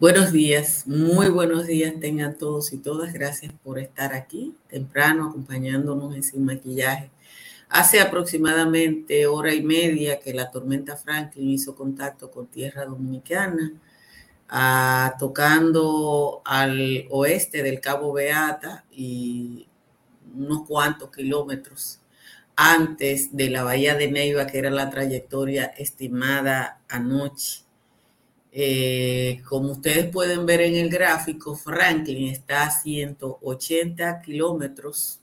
Buenos días, muy buenos días tengan todos y todas. Gracias por estar aquí temprano acompañándonos en Sin Maquillaje. Hace aproximadamente hora y media que la tormenta Franklin hizo contacto con tierra dominicana, ah, tocando al oeste del Cabo Beata y unos cuantos kilómetros antes de la bahía de Neiva, que era la trayectoria estimada anoche eh, como ustedes pueden ver en el gráfico, Franklin está a 180 kilómetros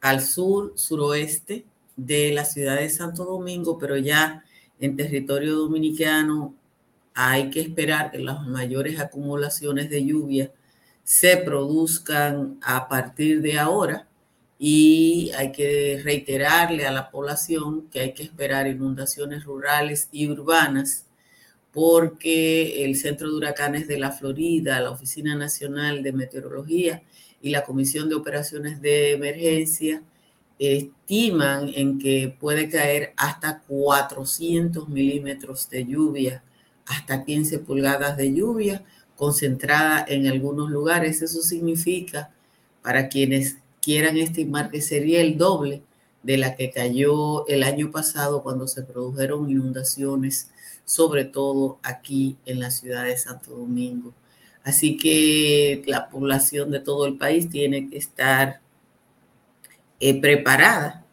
al sur, suroeste de la ciudad de Santo Domingo, pero ya en territorio dominicano hay que esperar que las mayores acumulaciones de lluvia se produzcan a partir de ahora. Y hay que reiterarle a la población que hay que esperar inundaciones rurales y urbanas porque el Centro de Huracanes de la Florida, la Oficina Nacional de Meteorología y la Comisión de Operaciones de Emergencia estiman en que puede caer hasta 400 milímetros de lluvia, hasta 15 pulgadas de lluvia concentrada en algunos lugares. Eso significa, para quienes quieran estimar que sería el doble de la que cayó el año pasado cuando se produjeron inundaciones sobre todo aquí en la ciudad de Santo Domingo. Así que la población de todo el país tiene que estar eh, preparada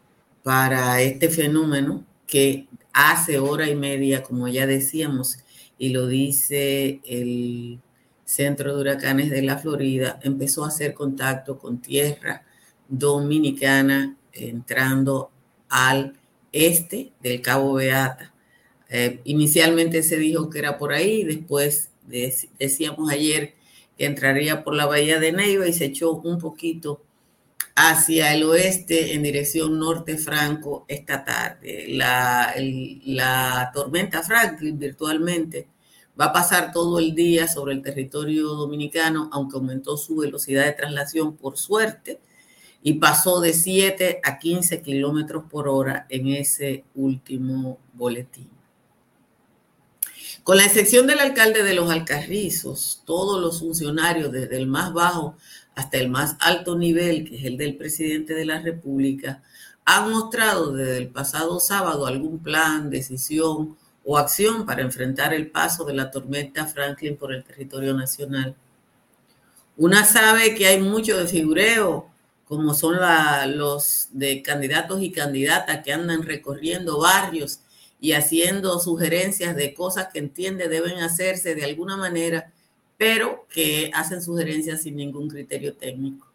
para este fenómeno que hace hora y media, como ya decíamos, y lo dice el Centro de Huracanes de la Florida, empezó a hacer contacto con tierra dominicana entrando al este del Cabo Beata eh, inicialmente se dijo que era por ahí, después decíamos ayer que entraría por la bahía de Neiva y se echó un poquito hacia el oeste en dirección norte franco esta tarde. La, la tormenta Franklin virtualmente va a pasar todo el día sobre el territorio dominicano, aunque aumentó su velocidad de traslación por suerte y pasó de 7 a 15 kilómetros por hora en ese último boletín. Con la excepción del alcalde de los Alcarrizos, todos los funcionarios, desde el más bajo hasta el más alto nivel, que es el del presidente de la República, han mostrado desde el pasado sábado algún plan, decisión o acción para enfrentar el paso de la tormenta Franklin por el territorio nacional. Una sabe que hay mucho de figureo, como son los de candidatos y candidatas que andan recorriendo barrios y haciendo sugerencias de cosas que entiende deben hacerse de alguna manera, pero que hacen sugerencias sin ningún criterio técnico.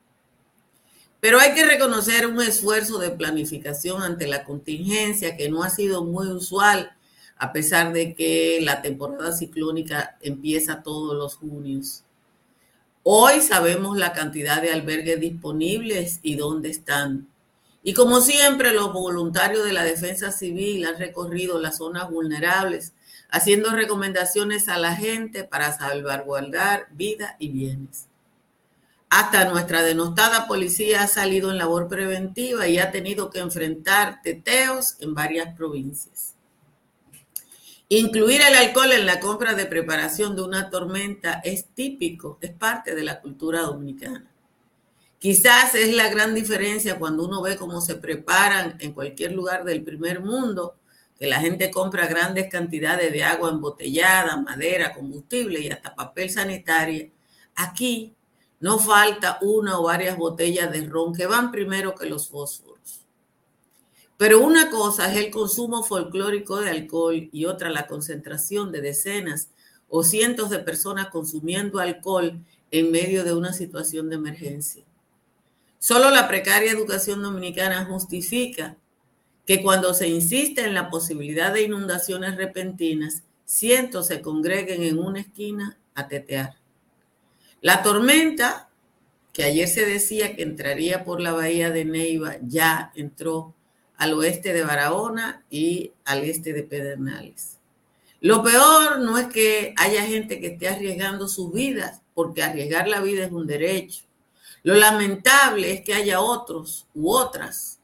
Pero hay que reconocer un esfuerzo de planificación ante la contingencia que no ha sido muy usual, a pesar de que la temporada ciclónica empieza todos los junios. Hoy sabemos la cantidad de albergues disponibles y dónde están. Y como siempre, los voluntarios de la defensa civil han recorrido las zonas vulnerables, haciendo recomendaciones a la gente para salvaguardar vida y bienes. Hasta nuestra denostada policía ha salido en labor preventiva y ha tenido que enfrentar teteos en varias provincias. Incluir el alcohol en la compra de preparación de una tormenta es típico, es parte de la cultura dominicana. Quizás es la gran diferencia cuando uno ve cómo se preparan en cualquier lugar del primer mundo, que la gente compra grandes cantidades de agua embotellada, madera, combustible y hasta papel sanitario. Aquí no falta una o varias botellas de ron que van primero que los fósforos. Pero una cosa es el consumo folclórico de alcohol y otra la concentración de decenas o cientos de personas consumiendo alcohol en medio de una situación de emergencia. Solo la precaria educación dominicana justifica que cuando se insiste en la posibilidad de inundaciones repentinas, cientos se congreguen en una esquina a tetear. La tormenta, que ayer se decía que entraría por la bahía de Neiva, ya entró al oeste de Barahona y al este de Pedernales. Lo peor no es que haya gente que esté arriesgando sus vidas, porque arriesgar la vida es un derecho. Lo lamentable es que haya otros u otras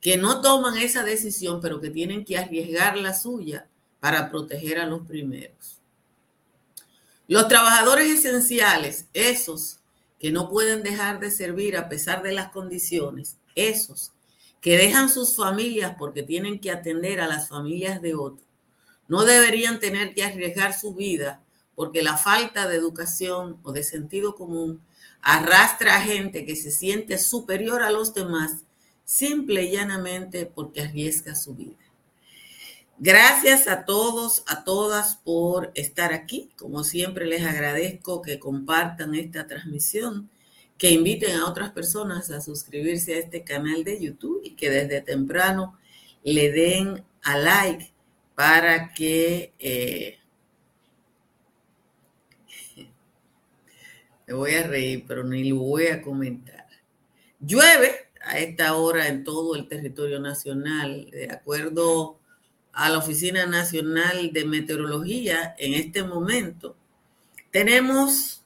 que no toman esa decisión, pero que tienen que arriesgar la suya para proteger a los primeros. Los trabajadores esenciales, esos que no pueden dejar de servir a pesar de las condiciones, esos que dejan sus familias porque tienen que atender a las familias de otros, no deberían tener que arriesgar su vida porque la falta de educación o de sentido común arrastra a gente que se siente superior a los demás simple y llanamente porque arriesga su vida. Gracias a todos, a todas por estar aquí. Como siempre les agradezco que compartan esta transmisión, que inviten a otras personas a suscribirse a este canal de YouTube y que desde temprano le den a like para que... Eh, me voy a reír, pero ni lo voy a comentar. Llueve a esta hora en todo el territorio nacional, de acuerdo a la Oficina Nacional de Meteorología en este momento, tenemos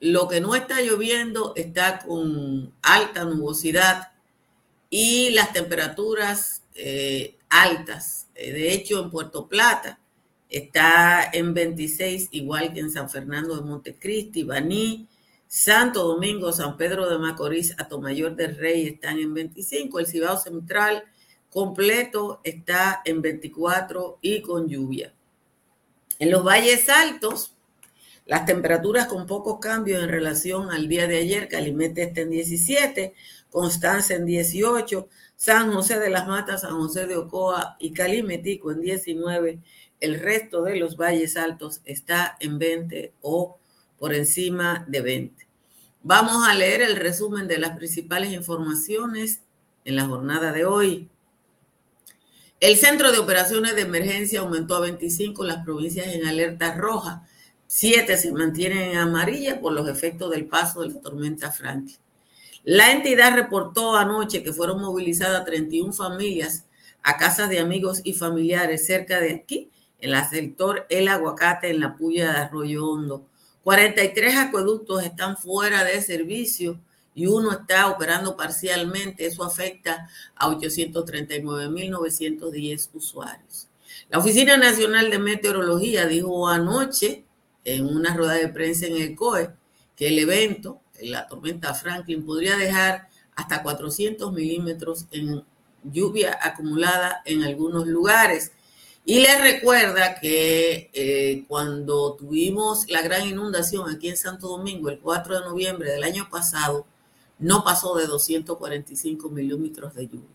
lo que no está lloviendo, está con alta nubosidad y las temperaturas eh, altas. Eh, de hecho, en Puerto Plata está en 26, igual que en San Fernando de Montecristi, Baní, Santo Domingo, San Pedro de Macorís, Atomayor del Rey están en 25, el Cibao Central completo está en 24 y con lluvia. En los valles altos, las temperaturas con pocos cambios en relación al día de ayer, Calimete está en 17, Constanza en 18, San José de las Matas, San José de Ocoa y Calimetico en 19. El resto de los valles altos está en 20 o por encima de 20. Vamos a leer el resumen de las principales informaciones en la jornada de hoy. El centro de operaciones de emergencia aumentó a 25 las provincias en alerta roja. Siete se mantienen en amarilla por los efectos del paso de la tormenta Franklin. La entidad reportó anoche que fueron movilizadas 31 familias a casas de amigos y familiares cerca de aquí, en el sector El Aguacate, en la puya de Arroyo Hondo. 43 acueductos están fuera de servicio y uno está operando parcialmente, eso afecta a 839.910 usuarios. La Oficina Nacional de Meteorología dijo anoche en una rueda de prensa en el COE que el evento, la tormenta Franklin, podría dejar hasta 400 milímetros en lluvia acumulada en algunos lugares. Y les recuerda que eh, cuando tuvimos la gran inundación aquí en Santo Domingo el 4 de noviembre del año pasado, no pasó de 245 milímetros de lluvia.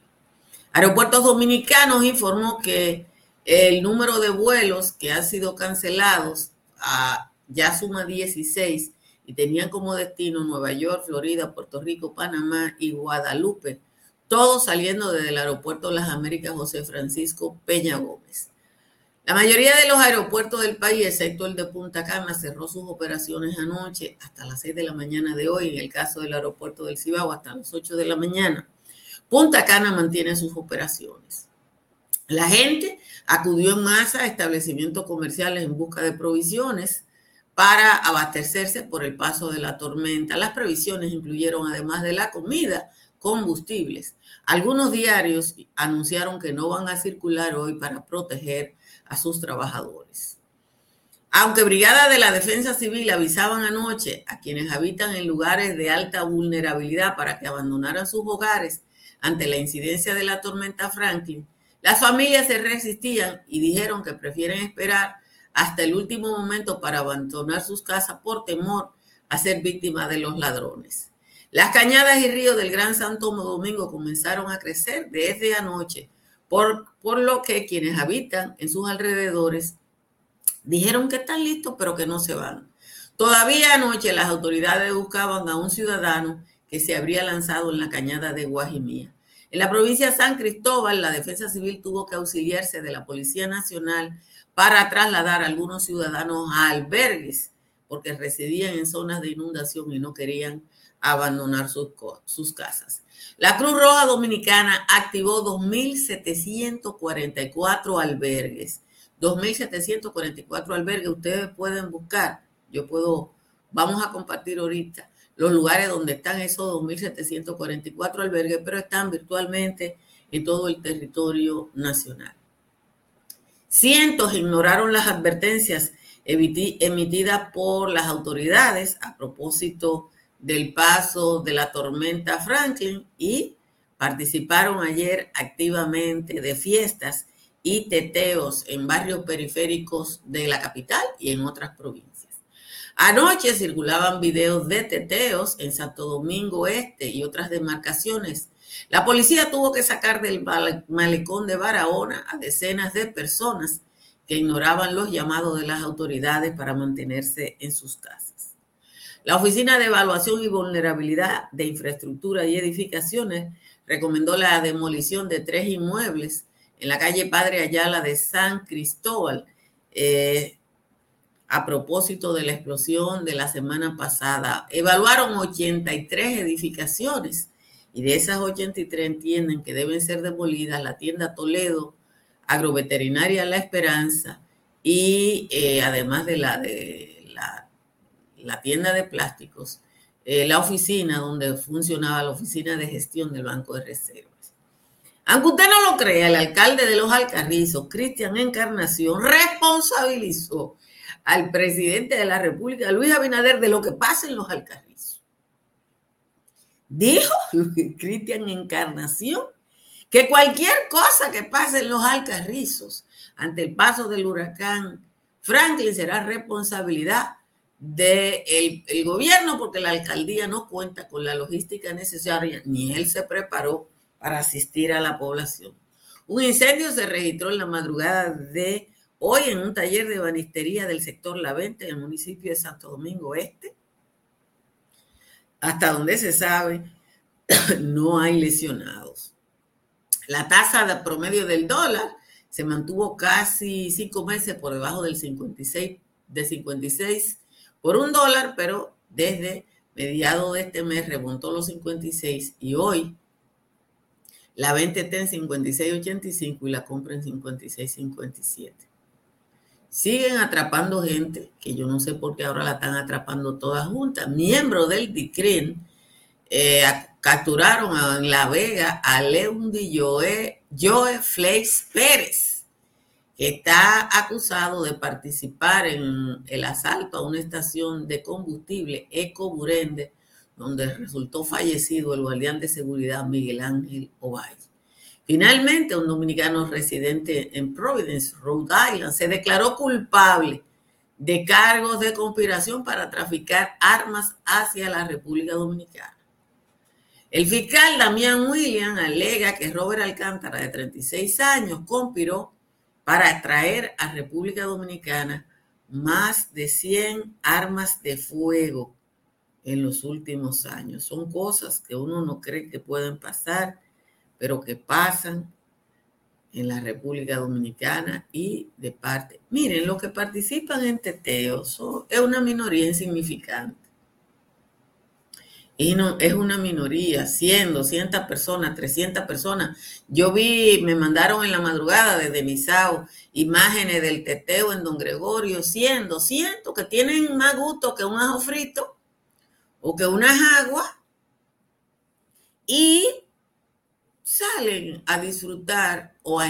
Aeropuertos Dominicanos informó que el número de vuelos que han sido cancelados ya suma 16 y tenían como destino Nueva York, Florida, Puerto Rico, Panamá y Guadalupe, todos saliendo desde el aeropuerto de las Américas José Francisco Peña Gómez. La mayoría de los aeropuertos del país, excepto el de Punta Cana, cerró sus operaciones anoche hasta las 6 de la mañana de hoy. En el caso del aeropuerto del Cibao, hasta las 8 de la mañana. Punta Cana mantiene sus operaciones. La gente acudió en masa a establecimientos comerciales en busca de provisiones para abastecerse por el paso de la tormenta. Las previsiones incluyeron, además de la comida, combustibles. Algunos diarios anunciaron que no van a circular hoy para proteger a sus trabajadores. Aunque Brigada de la Defensa Civil avisaban anoche a quienes habitan en lugares de alta vulnerabilidad para que abandonaran sus hogares ante la incidencia de la tormenta Franklin, las familias se resistían y dijeron que prefieren esperar hasta el último momento para abandonar sus casas por temor a ser víctimas de los ladrones. Las cañadas y ríos del Gran Santo Domingo comenzaron a crecer desde anoche por, lo que quienes habitan en sus alrededores dijeron que están listos, pero que no se van. Todavía anoche las autoridades buscaban a un ciudadano que se habría lanzado en la cañada de Guajimía. En la provincia de San Cristóbal, la Defensa Civil tuvo que auxiliarse de la Policía Nacional para trasladar a algunos ciudadanos a albergues, porque residían en zonas de inundación y no querían abandonar sus, sus casas. La Cruz Roja Dominicana activó 2.744 albergues. 2.744 albergues. Ustedes pueden buscar. Yo puedo, vamos a compartir ahorita los lugares donde están esos 2.744 albergues, pero están virtualmente en todo el territorio nacional. Cientos ignoraron las advertencias emitida por las autoridades a propósito del paso de la tormenta Franklin y participaron ayer activamente de fiestas y teteos en barrios periféricos de la capital y en otras provincias. Anoche circulaban videos de teteos en Santo Domingo Este y otras demarcaciones. La policía tuvo que sacar del malecón de Barahona a decenas de personas que ignoraban los llamados de las autoridades para mantenerse en sus casas. La Oficina de Evaluación y Vulnerabilidad de Infraestructura y Edificaciones recomendó la demolición de tres inmuebles en la calle Padre Ayala de San Cristóbal eh, a propósito de la explosión de la semana pasada. Evaluaron 83 edificaciones y de esas 83 entienden que deben ser demolidas la tienda Toledo, Agroveterinaria La Esperanza y eh, además de la de la, tienda de plásticos, eh, la oficina donde funcionaba la oficina de gestión del Banco de Reservas. Aunque usted no lo crea, el alcalde de los Alcarrizos, Cristian Encarnación, responsabilizó al presidente de la República, Luis Abinader, de lo que pasa en los Alcarrizos. Dijo Cristian Encarnación que cualquier cosa que pase en los Alcarrizos ante el paso del huracán Franklin será responsabilidad del el gobierno porque la alcaldía no cuenta con la logística necesaria ni él se preparó para asistir a la población. Un incendio se registró en la madrugada de hoy en un taller de banistería del sector La Venta en el municipio de Santo Domingo Este. Hasta donde se sabe, no hay lesionados. La tasa de promedio del dólar se mantuvo casi cinco meses por debajo del 56, de 56 por un dólar, pero desde mediados de este mes remontó los 56 y hoy la venta está en 56.85 y la compra en 56.57. Siguen atrapando gente, que yo no sé por qué ahora la están atrapando todas juntas. Miembros del DICRIN eh, capturaron en La Vega a Leundi Joe, Joe Flakes Pérez, está acusado de participar en el asalto a una estación de combustible Eco Burende, donde resultó fallecido el guardián de seguridad Miguel Ángel Ovalle. Finalmente, un dominicano residente en Providence, Rhode Island, se declaró culpable de cargos de conspiración para traficar armas hacia la República Dominicana. El fiscal Damián William alega que Robert Alcántara, de 36 años, conspiró para traer a República Dominicana más de 100 armas de fuego en los últimos años. Son cosas que uno no cree que pueden pasar, pero que pasan en la República Dominicana y de parte. Miren, los que participan en teteo es una minoría insignificante. Y no, es una minoría, 100, 200 personas, 300 personas. Yo vi, me mandaron en la madrugada desde Misao imágenes del teteo en Don Gregorio, 100, 200, que tienen más gusto que un ajo frito o que unas aguas. Y salen a disfrutar o a,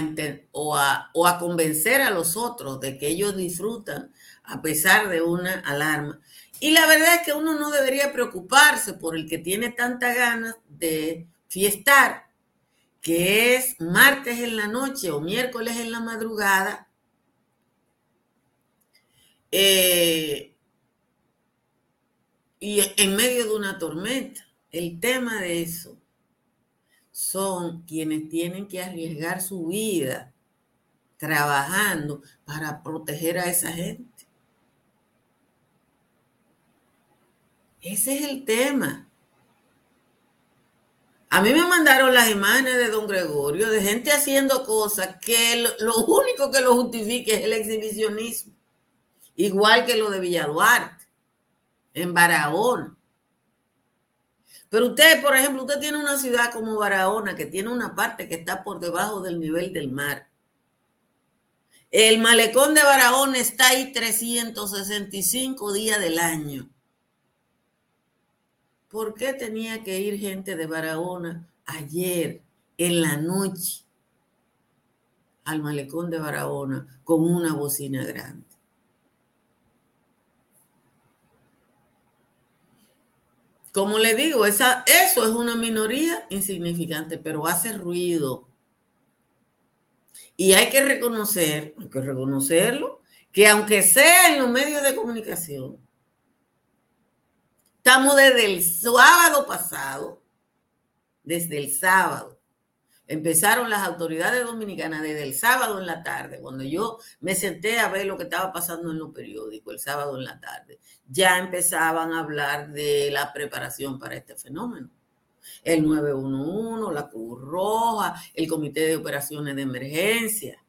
o, a, o a convencer a los otros de que ellos disfrutan a pesar de una alarma. Y la verdad es que uno no debería preocuparse por el que tiene tanta ganas de fiestar, que es martes en la noche o miércoles en la madrugada. Eh, y en medio de una tormenta. El tema de eso son quienes tienen que arriesgar su vida trabajando para proteger a esa gente. Ese es el tema. A mí me mandaron las imágenes de don Gregorio, de gente haciendo cosas que lo, único que lo justifique es el exhibicionismo. Igual que lo de Villaduarte, en Barahona. Pero usted, por ejemplo, usted tiene una ciudad como Barahona que tiene una parte que está por debajo del nivel del mar. El malecón de Barahona está ahí 365 días del año. ¿Por qué tenía que ir gente de Barahona ayer en la noche al malecón de Barahona con una bocina grande? Como le digo, esa, eso es una minoría insignificante, pero hace ruido. Y hay que reconocer, hay que reconocerlo, que aunque sea en los medios de comunicación, estamos desde el sábado pasado, desde el sábado, Empezaron las autoridades dominicanas desde el sábado en la tarde, cuando yo me senté a ver lo que estaba pasando en los periódicos el sábado en la tarde, ya empezaban a hablar de la preparación para este fenómeno. El 911, la Cruz Roja, el Comité de Operaciones de Emergencia.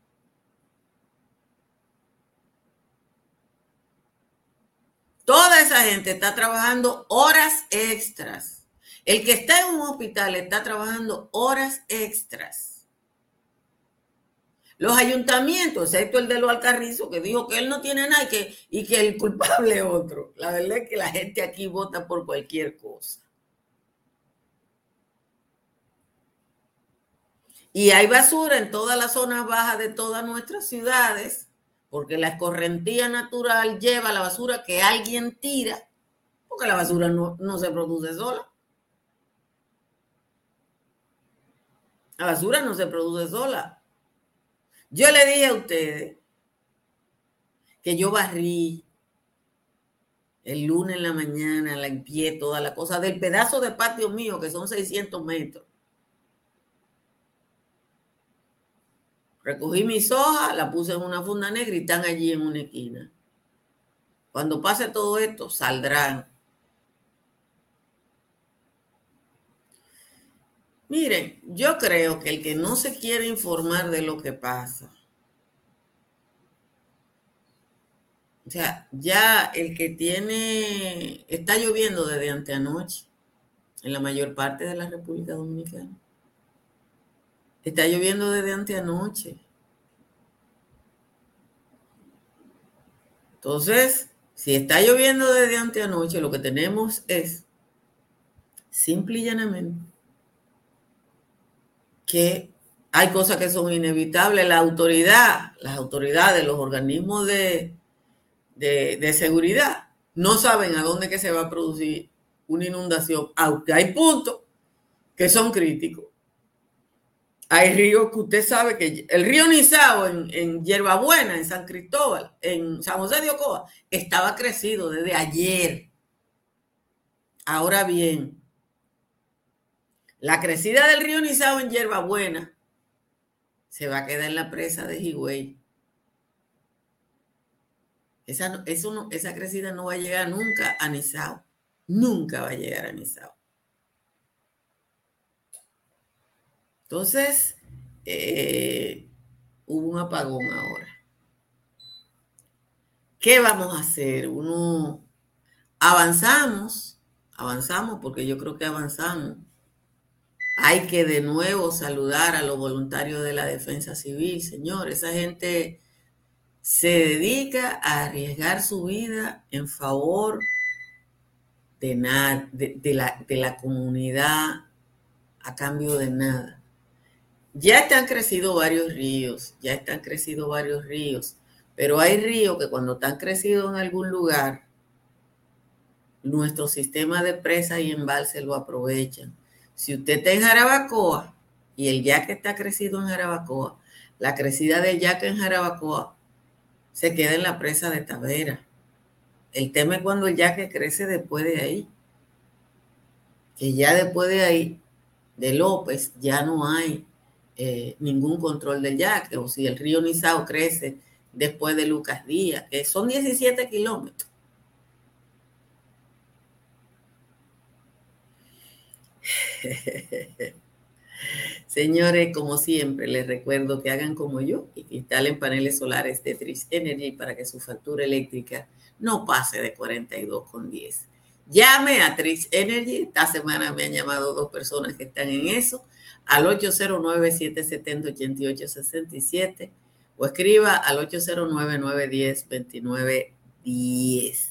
Toda esa gente está trabajando horas extras el que está en un hospital está trabajando horas extras. Los ayuntamientos, excepto el de los Alcarrizos, que dijo que él no tiene nada y que, y que el culpable es otro. La verdad es que la gente aquí vota por cualquier cosa. Y hay basura en todas las zonas bajas de todas nuestras ciudades, porque la escorrentía natural lleva la basura que alguien tira, porque la basura no, no se produce sola. La basura no se produce sola. Yo le dije a ustedes que yo barrí el lunes en la mañana, limpié toda la cosa del pedazo de patio mío, que son 600 metros. Recogí mis hojas, la puse en una funda negra y están allí en una esquina. Cuando pase todo esto, saldrán Miren, yo creo que el que no se quiere informar de lo que pasa, o sea, ya el que tiene, está lloviendo desde anteanoche en la mayor parte de la República Dominicana. Está lloviendo desde anteanoche. Entonces, si está lloviendo desde anteanoche, lo que tenemos es, simple y llanamente, que hay cosas que son inevitables. La autoridad, las autoridades, los organismos de, de, seguridad no saben a dónde que se va a producir una inundación, aunque hay puntos que son críticos. Hay ríos que usted sabe que el río Nizao en, en Hierbabuena, en San Cristóbal, en San José de Ocoa, estaba crecido desde ayer. Ahora bien, la crecida del río Nizao en Hierbabuena se va a quedar en la presa de Higüey. Esa, esa crecida no va a llegar nunca a Nizao. Nunca va a llegar a Nizao. Entonces, eh, hubo un apagón ahora. ¿Qué vamos a hacer? Uno, avanzamos, avanzamos porque yo creo que avanzamos hay que de nuevo saludar a los voluntarios de la defensa civil, señor. Esa gente se dedica a arriesgar su vida en favor de, la, comunidad a cambio de nada. Ya están crecido varios ríos, ya están crecido varios ríos, pero hay ríos que cuando están crecidos en algún lugar, nuestro sistema de presa y embalse lo aprovechan si usted está en Jarabacoa y el yaque está crecido en Jarabacoa, la crecida del yaque en Jarabacoa se queda en la presa de Tavera. El tema es cuando el yaque crece después de ahí. Que ya después de ahí, de López, ya no hay eh, ningún control del yaque. O si el río Nizao crece después de Lucas Díaz, que son 17 kilómetros. Señores, como siempre, les recuerdo que hagan como yo y que instalen paneles solares de Tris Energy para que su factura eléctrica no pase de 42,10. Llame a Tris Energy. Esta semana me han llamado dos personas que están en eso al 809-770-8867 o escriba al 809-910-2910.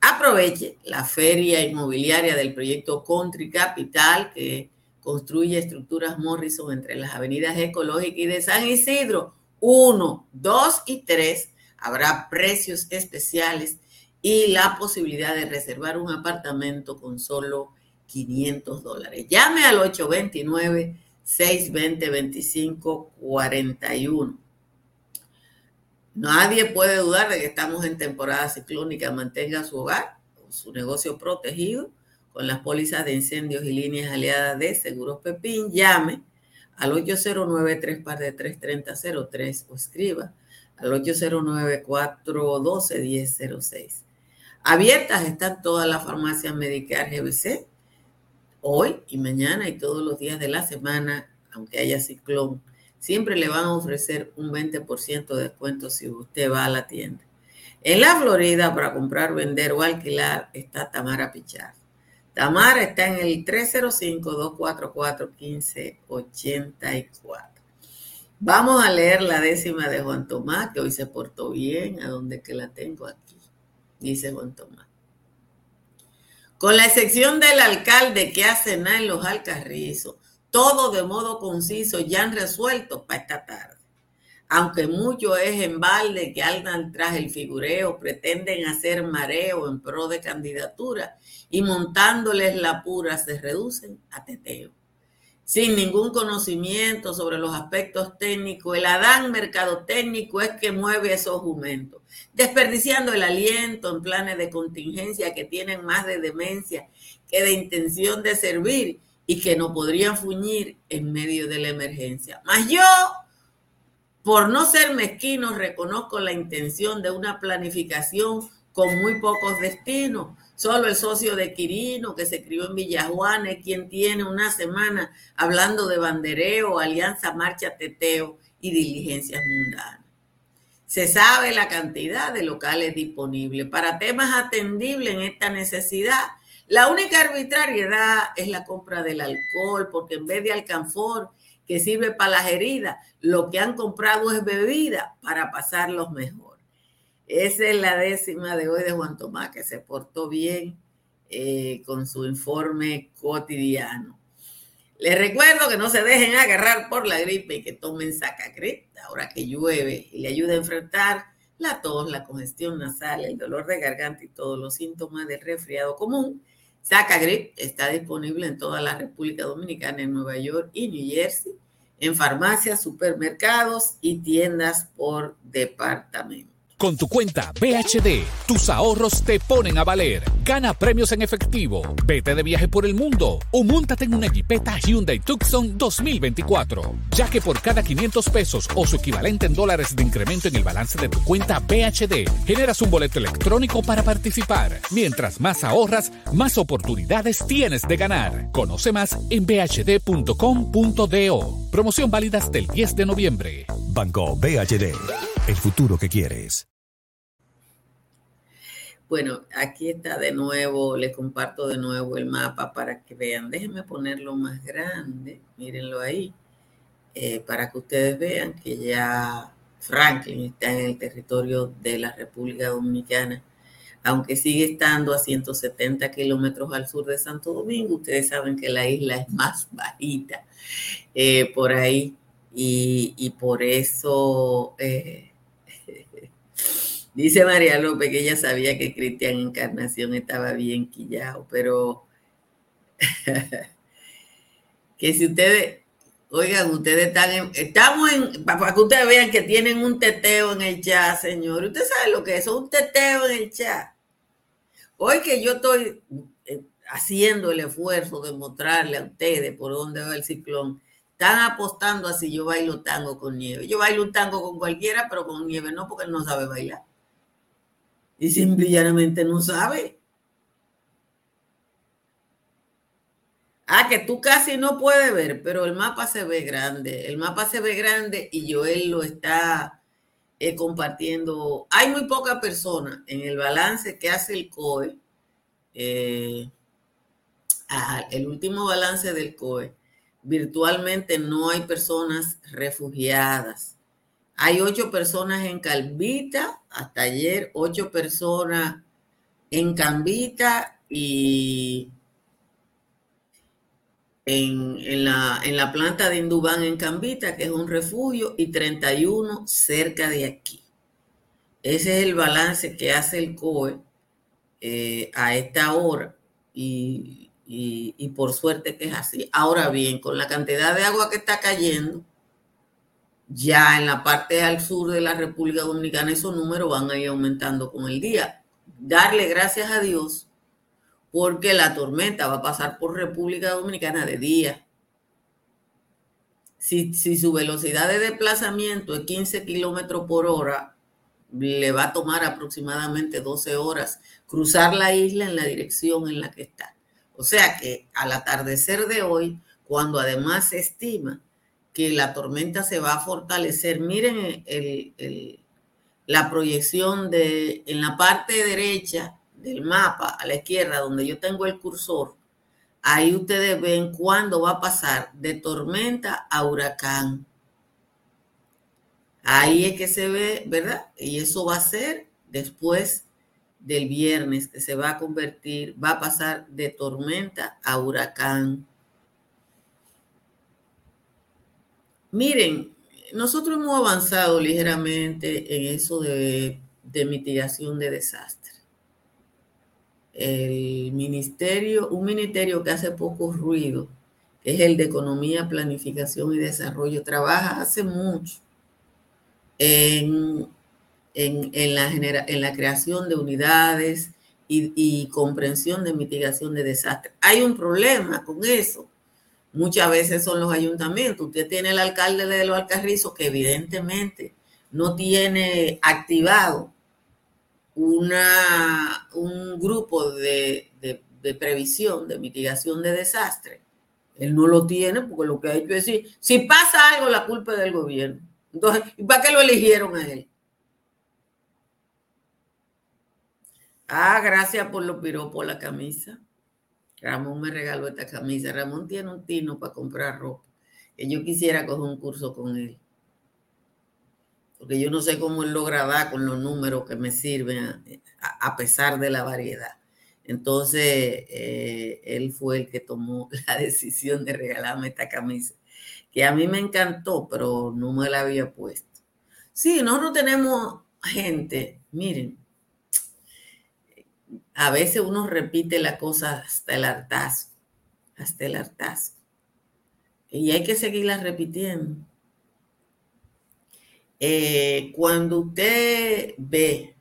Aproveche la feria inmobiliaria del proyecto Country Capital que construye estructuras Morrison entre las avenidas ecológicas y de San Isidro 1, 2 y 3. Habrá precios especiales y la posibilidad de reservar un apartamento con solo 500 dólares. Llame al 829-620-2541. Nadie puede dudar de que estamos en temporada ciclónica. Mantenga su hogar, su negocio protegido con las pólizas de incendios y líneas aliadas de Seguros Pepín. Llame al 809-3 o escriba al 809-412-1006. Abiertas están todas las farmacias Medicare GBC hoy y mañana y todos los días de la semana, aunque haya ciclón. Siempre le van a ofrecer un 20% de descuento si usted va a la tienda. En la Florida, para comprar, vender o alquilar, está Tamara Pichar. Tamara está en el 305-244-1584. Vamos a leer la décima de Juan Tomás, que hoy se portó bien, a donde que la tengo aquí, dice Juan Tomás. Con la excepción del alcalde que hace nada en los alcarrizos, todo de modo conciso ya han resuelto para esta tarde. Aunque mucho es en balde que andan tras el figureo, pretenden hacer mareo en pro de candidatura y montándoles la pura se reducen a teteo sin ningún conocimiento sobre los aspectos técnicos. El Adán mercado técnico es que mueve esos jumentos, desperdiciando el aliento en planes de contingencia que tienen más de demencia que de intención de servir y que no podrían fuñir en medio de la emergencia. Mas yo, por no ser mezquino, reconozco la intención de una planificación con muy pocos destinos Solo el socio de Quirino, que se crió en Villajuana, es quien tiene una semana hablando de bandereo, alianza, marcha, teteo y diligencias mundanas. Se sabe la cantidad de locales disponibles. Para temas atendibles en esta necesidad, la única arbitrariedad es la compra del alcohol, porque en vez de alcanfor, que sirve para las heridas, lo que han comprado es bebida para pasarlos mejor. Esa es la décima de hoy de Juan Tomás, que se portó bien eh, con su informe cotidiano. Les recuerdo que no se dejen agarrar por la gripe y que tomen Sacagrip ahora que llueve y le ayuda a enfrentar la tos, la congestión nasal, el dolor de garganta y todos los síntomas del resfriado común. Sacagrip está disponible en toda la República Dominicana, en Nueva York y New Jersey, en farmacias, supermercados y tiendas por departamento. Con tu cuenta BHD, tus ahorros te ponen a valer. Gana premios en efectivo, vete de viaje por el mundo o montate en una Jeepeta Hyundai Tucson 2024. Ya que por cada 500 pesos o su equivalente en dólares de incremento en el balance de tu cuenta BHD, generas un boleto electrónico para participar. Mientras más ahorras, más oportunidades tienes de ganar. Conoce más en bhd.com.do. Promoción válida hasta el 10 de noviembre. Banco BHD, el futuro que quieres. Bueno, aquí está de nuevo, les comparto de nuevo el mapa para que vean. Déjenme ponerlo más grande, mírenlo ahí, eh, para que ustedes vean que ya Franklin está en el territorio de la República Dominicana, aunque sigue estando a 170 kilómetros al sur de Santo Domingo. Ustedes saben que la isla es más bajita eh, por ahí y, por eso... Eh, Dice María López que ella sabía que Cristian Encarnación estaba bien quillado, pero que si ustedes, oigan, ustedes están en, estamos en, para que ustedes vean que tienen un teteo en el chat, señor. Usted sabe lo que es, un teteo en el chat. Hoy que yo estoy eh, haciendo el esfuerzo de mostrarle a ustedes por dónde va el ciclón, están apostando así, yo bailo tango con nieve. Yo bailo un tango con cualquiera, pero con nieve no, porque él no sabe bailar y simplemente no sabe. Ah, que tú casi no puedes ver, pero el mapa se ve grande. El mapa se ve grande y Joel lo está eh, compartiendo. Hay muy pocas personas en el balance que hace el COE. Eh, el último balance del COE. Virtualmente no hay personas refugiadas. Hay ocho personas en Calvita, hasta ayer, ocho personas en Cambita y en, la, en la planta de Indubán en Cambita, que es un refugio, y 31 cerca de aquí. Ese es el balance que hace el COE eh, a esta hora. Y, Y, por suerte que es así. Ahora bien, con la cantidad de agua que está cayendo, ya en la parte al sur de la República Dominicana esos números van a ir aumentando con el día. Darle gracias a Dios porque la tormenta va a pasar por República Dominicana de día. Si, si su velocidad de desplazamiento es 15 kilómetros por hora, le va a tomar aproximadamente 12 horas cruzar la isla en la dirección en la que está. O sea que al atardecer de hoy, cuando además se estima que la tormenta se va a fortalecer, miren la proyección de en la parte derecha del mapa a la izquierda, donde yo tengo el cursor, ahí ustedes ven cuándo va a pasar de tormenta a huracán. Ahí es que se ve, ¿verdad? Y eso va a ser después del viernes, que se va a convertir, va a pasar de tormenta a huracán. Miren, nosotros hemos avanzado ligeramente en eso de, mitigación de desastres. El ministerio, un ministerio que hace poco ruido, que es el de Economía, Planificación y Desarrollo, trabaja hace mucho en, la, en la creación de unidades y, comprensión de mitigación de desastres. Hay un problema con eso. Muchas veces son los ayuntamientos. Usted tiene el alcalde de los Alcarrizos que evidentemente no tiene activado una, un grupo de, de, previsión, de mitigación de desastres. Él no lo tiene porque lo que hay que decir, si pasa algo, la culpa es del gobierno. Entonces, ¿y para qué lo eligieron a él? Ah, gracias por lo por la camisa. Ramón me regaló esta camisa. Ramón tiene un tino para comprar ropa. Que yo quisiera coger un curso con él. Porque yo no sé cómo él logra dar con los números que me sirven a, pesar de la variedad. Entonces, eh, él fue el que tomó la decisión de regalarme esta camisa que a mí me encantó, pero no me la había puesto. Sí, nosotros tenemos gente, miren, a veces uno repite la cosa hasta el hartazgo, hasta el hartazgo. Y hay que seguirla repitiendo. Eh, cuando usted ve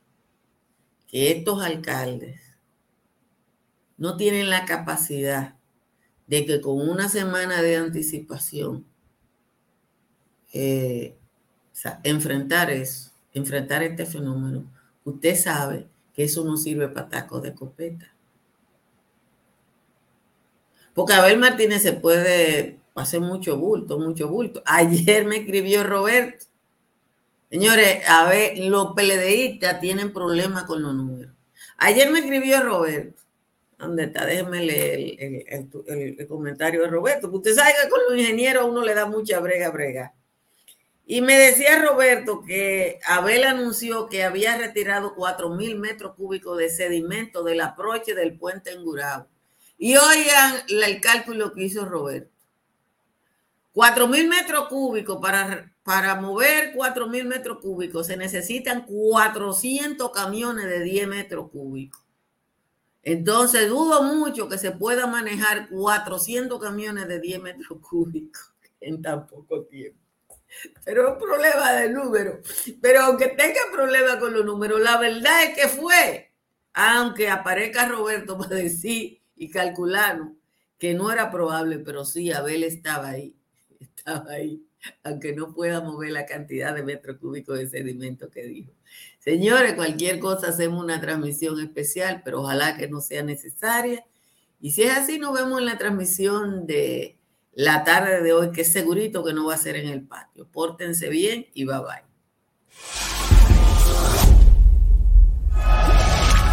que estos alcaldes no tienen la capacidad de que con una semana de anticipación eh, enfrentar eso, enfrentar este fenómeno, usted sabe eso no sirve para tacos de copeta. Porque Abel Martínez se puede hacer mucho bulto, mucho bulto. Ayer me escribió Roberto. Señores, a ver, los PLDistas tienen problemas con los números. Ayer me escribió Roberto. ¿Dónde está? Déjeme leer el, comentario de Roberto. Usted sabe que con los ingenieros uno le da mucha brega, brega. Y me decía Roberto que Abel anunció que había retirado 4 mil metros cúbicos de sedimento del aproche del puente en Gurabo. Y oigan el cálculo que hizo Roberto. 4 mil metros cúbicos para, para mover 4 mil metros cúbicos se necesitan 400 camiones de 10 metros cúbicos. Entonces dudo mucho que se pueda manejar 400 camiones de 10 metros cúbicos en tan poco tiempo. Pero es un problema de número. Pero aunque tenga problemas con los números, la verdad es que fue, aunque aparezca Roberto para decir y calcularlo, que no era probable, pero sí, Abel estaba ahí, estaba ahí, aunque no pueda mover la cantidad de metros cúbicos de sedimento que dijo. Señores, cualquier cosa hacemos una transmisión especial, pero ojalá que no sea necesaria. Y si es así, nos vemos en la transmisión de la tarde de hoy, que es segurito que no va a ser en el patio. Pórtense bien y bye bye.